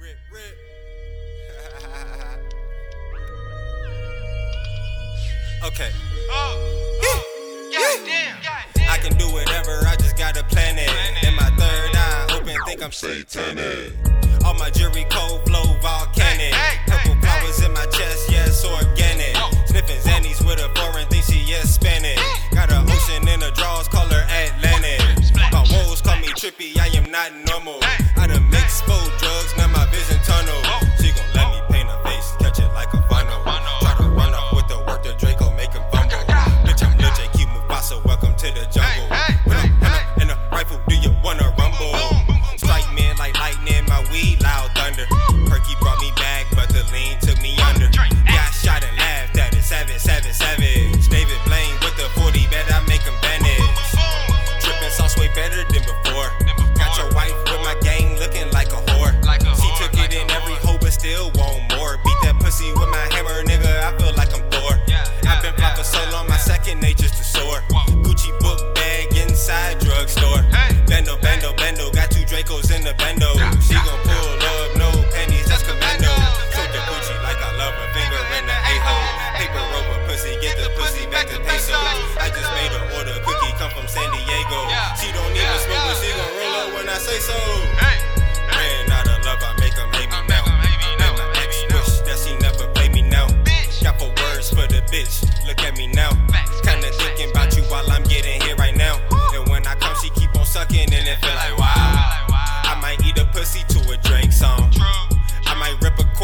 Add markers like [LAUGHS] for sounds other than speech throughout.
Rip, rip. [LAUGHS] okay. I can do whatever, I just gotta plan it. And my third eye open, think I'm satanic. All my jewelry cold flow volcanic. Purple flowers in my chest, yes, organic. Sniffing Zannies with a foreign, think she yes Spanish. Got an ocean in the drawers, call her Atlantic. My woes call me trippy, I am not normal. She gon' pull up, no panties, that's commando. Took the Gucci like I love her, finger in the a-hole. Paper over pussy, get the pussy back to pesos. I just made her order, cookie come from San Diego. She don't even smoke, but she gon' roll up when I say so.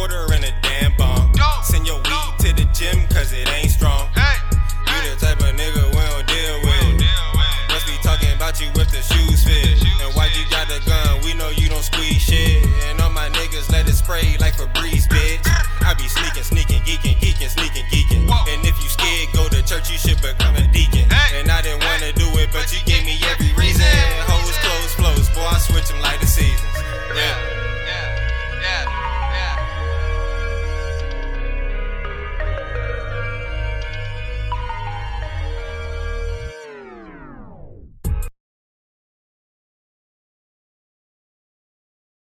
quarter and a damn bomb. Send your weed to the gym, cause it ain't strong. You the type of nigga we don't deal with. Must be talking about you with the shoes fit. And why you got the gun? We know you don't squeeze shit. And all my niggas let it spray like Febreze, bitch. I be sneaking, sneaking, geeking, geeking, sneaking, geeking. And if you scared, go to church, you should.